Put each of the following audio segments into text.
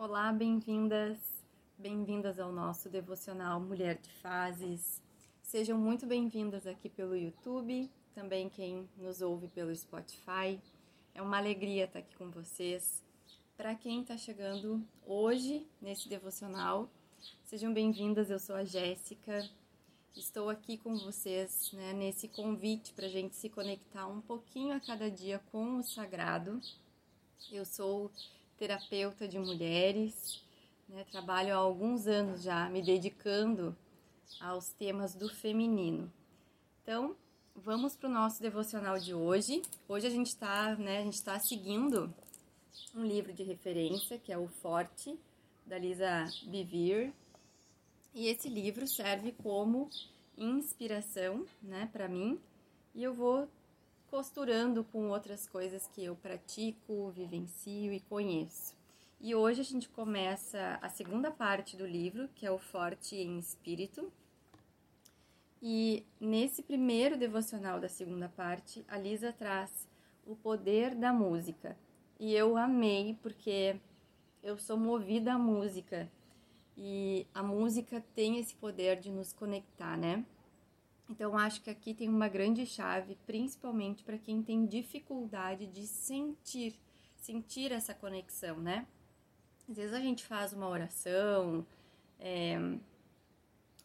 Olá, bem-vindas, bem-vindas ao nosso devocional Mulher de Fases. Sejam muito bem-vindas aqui pelo YouTube, também quem nos ouve pelo Spotify. É uma alegria estar aqui com vocês. Para quem está chegando hoje nesse devocional, sejam bem-vindas. Eu sou a Jéssica. Estou aqui com vocês né, nesse convite para a gente se conectar um pouquinho a cada dia com o sagrado. Eu sou terapeuta de mulheres, né? trabalho há alguns anos já me dedicando aos temas do feminino. Então, vamos para o nosso devocional de hoje. Hoje a gente está né, a gente tá seguindo um livro de referência que é o Forte, da Lisa Bivir. E esse livro serve como inspiração né, para mim e eu vou costurando com outras coisas que eu pratico, vivencio e conheço. E hoje a gente começa a segunda parte do livro, que é o Forte em Espírito. E nesse primeiro devocional da segunda parte, a Lisa traz o poder da música. E eu amei porque eu sou movida à música. E a música tem esse poder de nos conectar, né? Então, acho que aqui tem uma grande chave, principalmente para quem tem dificuldade de sentir, sentir essa conexão, né? Às vezes a gente faz uma oração, é,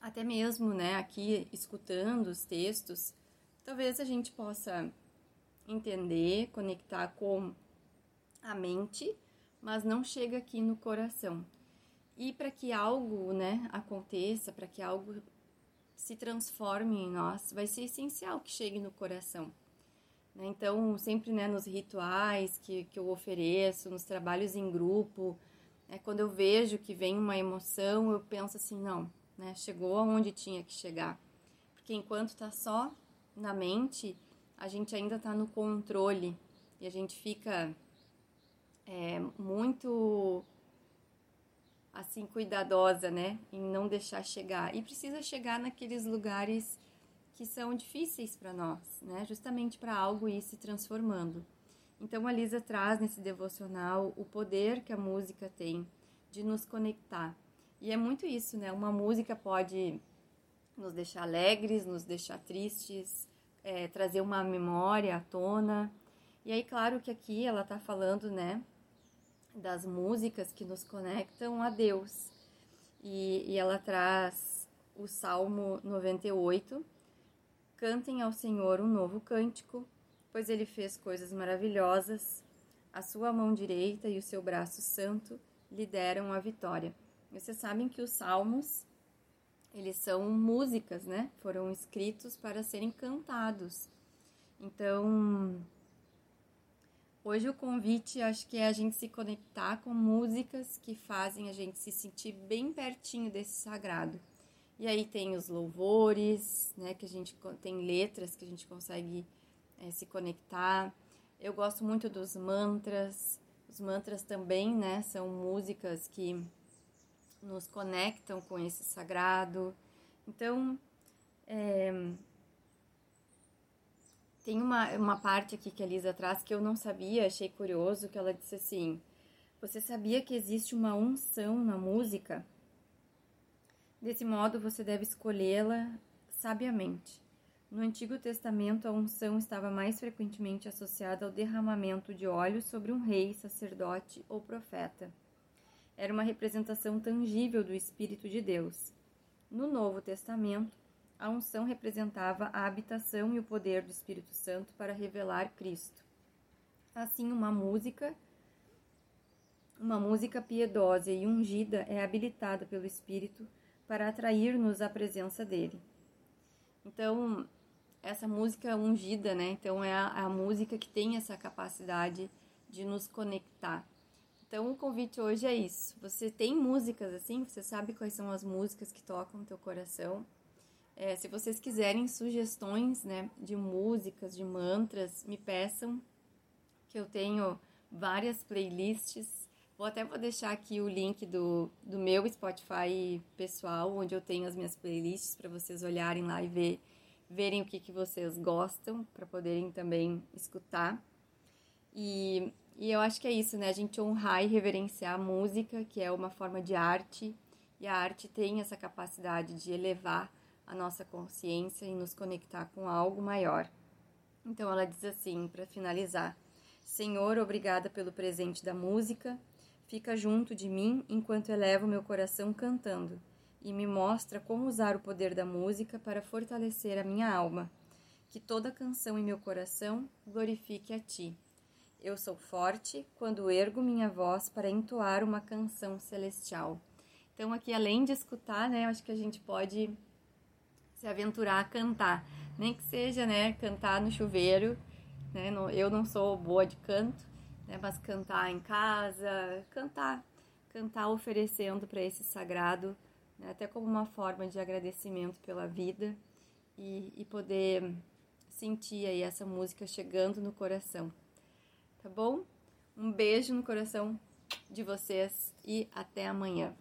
até mesmo, né, aqui escutando os textos, talvez a gente possa entender, conectar com a mente, mas não chega aqui no coração. E para que algo, né, aconteça, para que algo se transforme em nós, vai ser essencial que chegue no coração. Né? Então, sempre né, nos rituais que, que eu ofereço, nos trabalhos em grupo, né, quando eu vejo que vem uma emoção, eu penso assim: não, né, chegou aonde tinha que chegar. Porque enquanto está só na mente, a gente ainda está no controle e a gente fica é, muito assim cuidadosa, né, em não deixar chegar. E precisa chegar naqueles lugares que são difíceis para nós, né, justamente para algo ir se transformando. Então a Lisa traz nesse devocional o poder que a música tem de nos conectar. E é muito isso, né? Uma música pode nos deixar alegres, nos deixar tristes, é, trazer uma memória à tona. E aí, claro que aqui ela está falando, né, das músicas que nos conectam a Deus. E, e ela traz o Salmo 98. Cantem ao Senhor um novo cântico, pois ele fez coisas maravilhosas. A sua mão direita e o seu braço santo lhe deram a vitória. Vocês sabem que os salmos, eles são músicas, né? Foram escritos para serem cantados. Então, Hoje o convite acho que é a gente se conectar com músicas que fazem a gente se sentir bem pertinho desse sagrado. E aí tem os louvores, né, que a gente tem letras que a gente consegue é, se conectar. Eu gosto muito dos mantras. Os mantras também, né, são músicas que nos conectam com esse sagrado. Então, é, tem uma, uma parte aqui que a Lisa traz que eu não sabia, achei curioso, que ela disse assim: Você sabia que existe uma unção na música? Desse modo, você deve escolhê-la sabiamente. No Antigo Testamento, a unção estava mais frequentemente associada ao derramamento de óleo sobre um rei, sacerdote ou profeta. Era uma representação tangível do Espírito de Deus. No Novo Testamento, a unção representava a habitação e o poder do Espírito Santo para revelar Cristo. Assim, uma música, uma música piedosa e ungida é habilitada pelo Espírito para atrair-nos à presença dele. Então, essa música ungida, né? Então é a, a música que tem essa capacidade de nos conectar. Então o convite hoje é isso. Você tem músicas assim? Você sabe quais são as músicas que tocam teu coração? É, se vocês quiserem sugestões né, de músicas, de mantras, me peçam, que eu tenho várias playlists. Vou até vou deixar aqui o link do, do meu Spotify pessoal, onde eu tenho as minhas playlists para vocês olharem lá e ver, verem o que, que vocês gostam, para poderem também escutar. E E eu acho que é isso, né? A gente honrar e reverenciar a música, que é uma forma de arte, e a arte tem essa capacidade de elevar a nossa consciência e nos conectar com algo maior. Então ela diz assim, para finalizar: Senhor, obrigada pelo presente da música. Fica junto de mim enquanto elevo meu coração cantando e me mostra como usar o poder da música para fortalecer a minha alma. Que toda canção em meu coração glorifique a ti. Eu sou forte quando ergo minha voz para entoar uma canção celestial. Então, aqui, além de escutar, né, acho que a gente pode se aventurar a cantar. Nem que seja, né, cantar no chuveiro. Né? Eu não sou boa de canto, né, mas cantar em casa, cantar, cantar oferecendo para esse sagrado, né, até como uma forma de agradecimento pela vida e, e poder sentir aí essa música chegando no coração tá bom? Um beijo no coração de vocês e até amanhã.